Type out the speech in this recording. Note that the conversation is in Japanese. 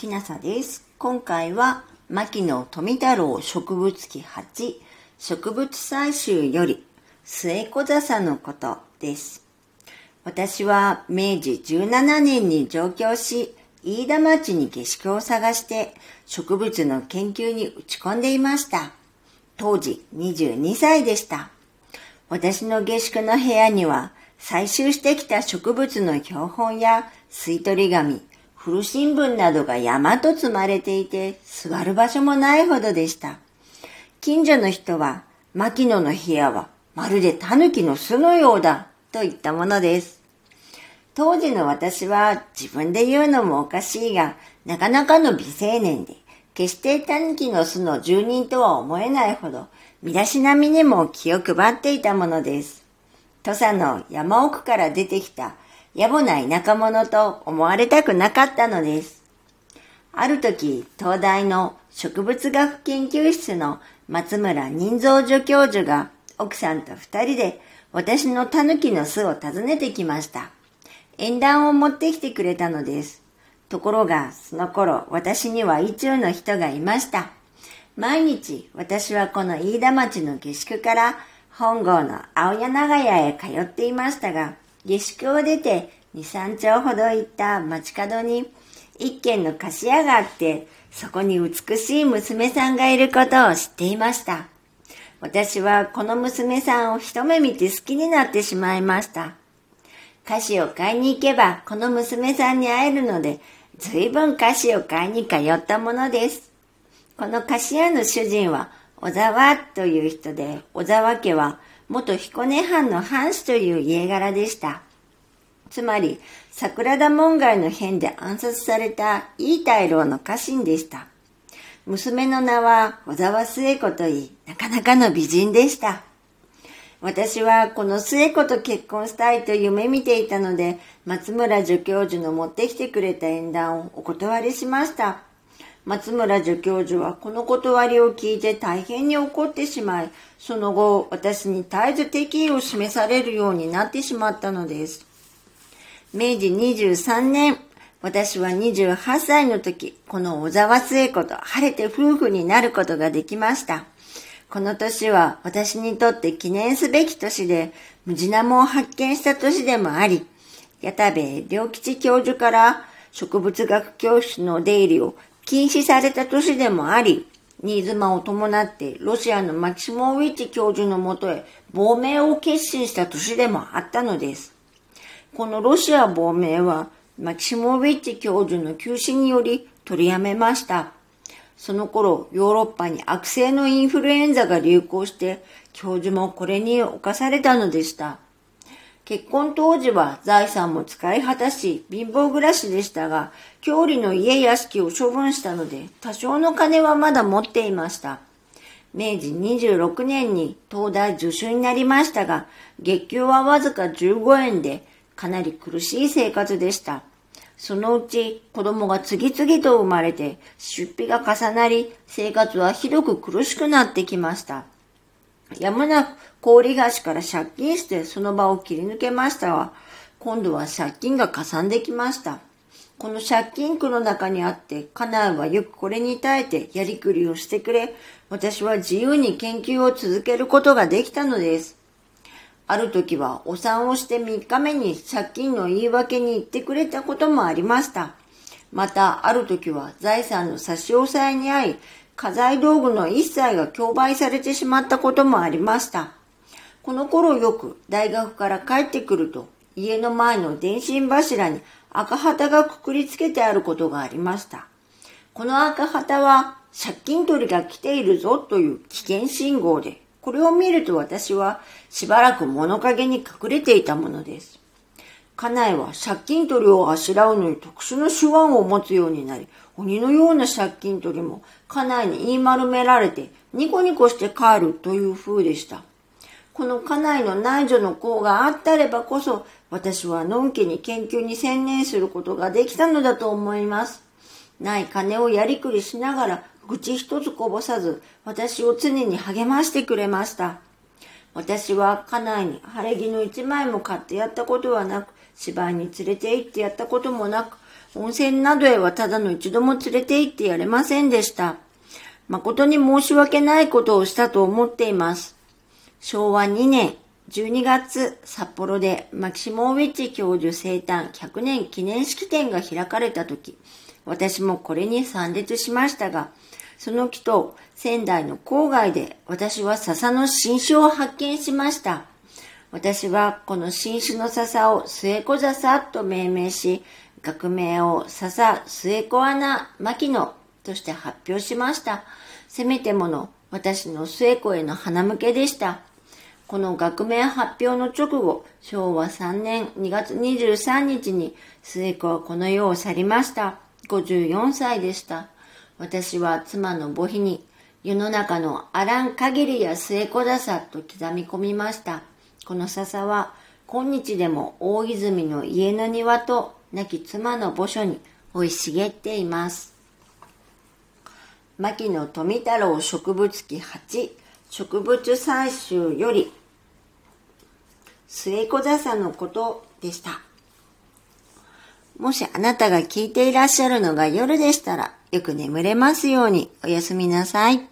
きなさです。今回は、牧野富太郎植物記8、植物採集より、末小笹のことです。私は明治17年に上京し、飯田町に下宿を探して植物の研究に打ち込んでいました。当時22歳でした。私の下宿の部屋には採集してきた植物の標本や吸い取り紙、古新聞などが山と積まれていて座る場所もないほどでした。近所の人は牧野の部屋はまるで狸の巣のようだと言ったものです。当時の私は自分で言うのもおかしいが、なかなかの美青年で、決して狸の巣の住人とは思えないほど、身だしなみにも気を配っていたものです。土佐の山奥から出てきた野暮な田舎者と思われたくなかったのです。ある時、東大の植物学研究室の松村人蔵助教授が奥さんと二人で私の狸の巣を訪ねてきました。縁談を持ってきてくれたのです。ところが、その頃、私には意中の人がいました。毎日、私はこの飯田町の下宿から本郷の青柳屋へ通っていましたが、下宿を出て2、3丁ほど行った街角に一軒の菓子屋があって、そこに美しい娘さんがいることを知っていました。私はこの娘さんを一目見て好きになってしまいました。菓子を買いに行けばこの娘さんに会えるので、ずいぶん菓子を買いに通ったものです。この菓子屋の主人は小沢という人で、小沢家は元彦根藩の藩士という家柄でした。つまり、桜田門外の変で暗殺された井太郎の家臣でした。娘の名は小沢末子といい、なかなかの美人でした。私はこの末子と結婚したいと夢見ていたので、松村助教授の持ってきてくれた縁談をお断りしました。松村助教授はこの断りを聞いて大変に怒ってしまい、その後私に絶えず敵意を示されるようになってしまったのです。明治23年、私は28歳の時、この小沢末子と晴れて夫婦になることができました。この年は私にとって記念すべき年で、ムジナモを発見した年でもあり、矢田部良吉教授から植物学教室の出入りを禁止された年でもあり、新妻を伴ってロシアのマキシモウィッチ教授のもとへ亡命を決心した年でもあったのです。このロシア亡命はマキシモウィッチ教授の休止により取りやめました。その頃、ヨーロッパに悪性のインフルエンザが流行して、教授もこれに侵されたのでした。結婚当時は財産も使い果たし、貧乏暮らしでしたが、郷里の家屋敷を処分したので、多少の金はまだ持っていました。明治26年に東大助手になりましたが、月給はわずか15円で、かなり苦しい生活でした。そのうち子供が次々と生まれて出費が重なり生活はひどく苦しくなってきました。やむなく氷菓子から借金してその場を切り抜けましたが、今度は借金がかさんできました。この借金苦の中にあって、家内はよくこれに耐えてやりくりをしてくれ、私は自由に研究を続けることができたのです。ある時はお産をして3日目に借金の言い訳に行ってくれたこともありました。また、ある時は財産の差し押さえに遭い、家財道具の一切が競売されてしまったこともありました。この頃よく大学から帰ってくると、家の前の電信柱に赤旗がくくりつけてあることがありました。この赤旗は借金取りが来ているぞという危険信号で、これを見ると私はしばらく物陰に隠れていたものです。家内は借金取りをあしらうのに特殊な手腕を持つようになり、鬼のような借金取りも家内に言い丸められてニコニコして帰るという風でした。この家内の内助の功があったればこそ、私はのんきに研究に専念することができたのだと思います。ない金をやりくりしながら愚痴一つこぼさず、私を常に励ましてくれました。私は家内に晴れ着の一枚も買ってやったことはなく、芝居に連れて行ってやったこともなく、温泉などへはただの一度も連れて行ってやれませんでした。誠に申し訳ないことをしたと思っています。昭和2年12月、札幌でマキシモーヴィッチ教授生誕100年記念式典が開かれた時、私もこれに参列しましたが、その木と仙台の郊外で私は笹の新種を発見しました。私はこの新種の笹を末子笹と命名し、学名を笹末子穴牧野として発表しました。せめてもの私の末子への花向けでした。この学名発表の直後、昭和3年2月23日に末子はこの世を去りました。54歳でした。私は妻の母妃に世の中のあらん限りや末子ださと刻み込みました。この笹は今日でも大泉の家の庭と亡き妻の墓所に生い茂っています。牧野富太郎植物記8植物採集より末子笹のことでした。もしあなたが聞いていらっしゃるのが夜でしたら、よく眠れますようにおやすみなさい。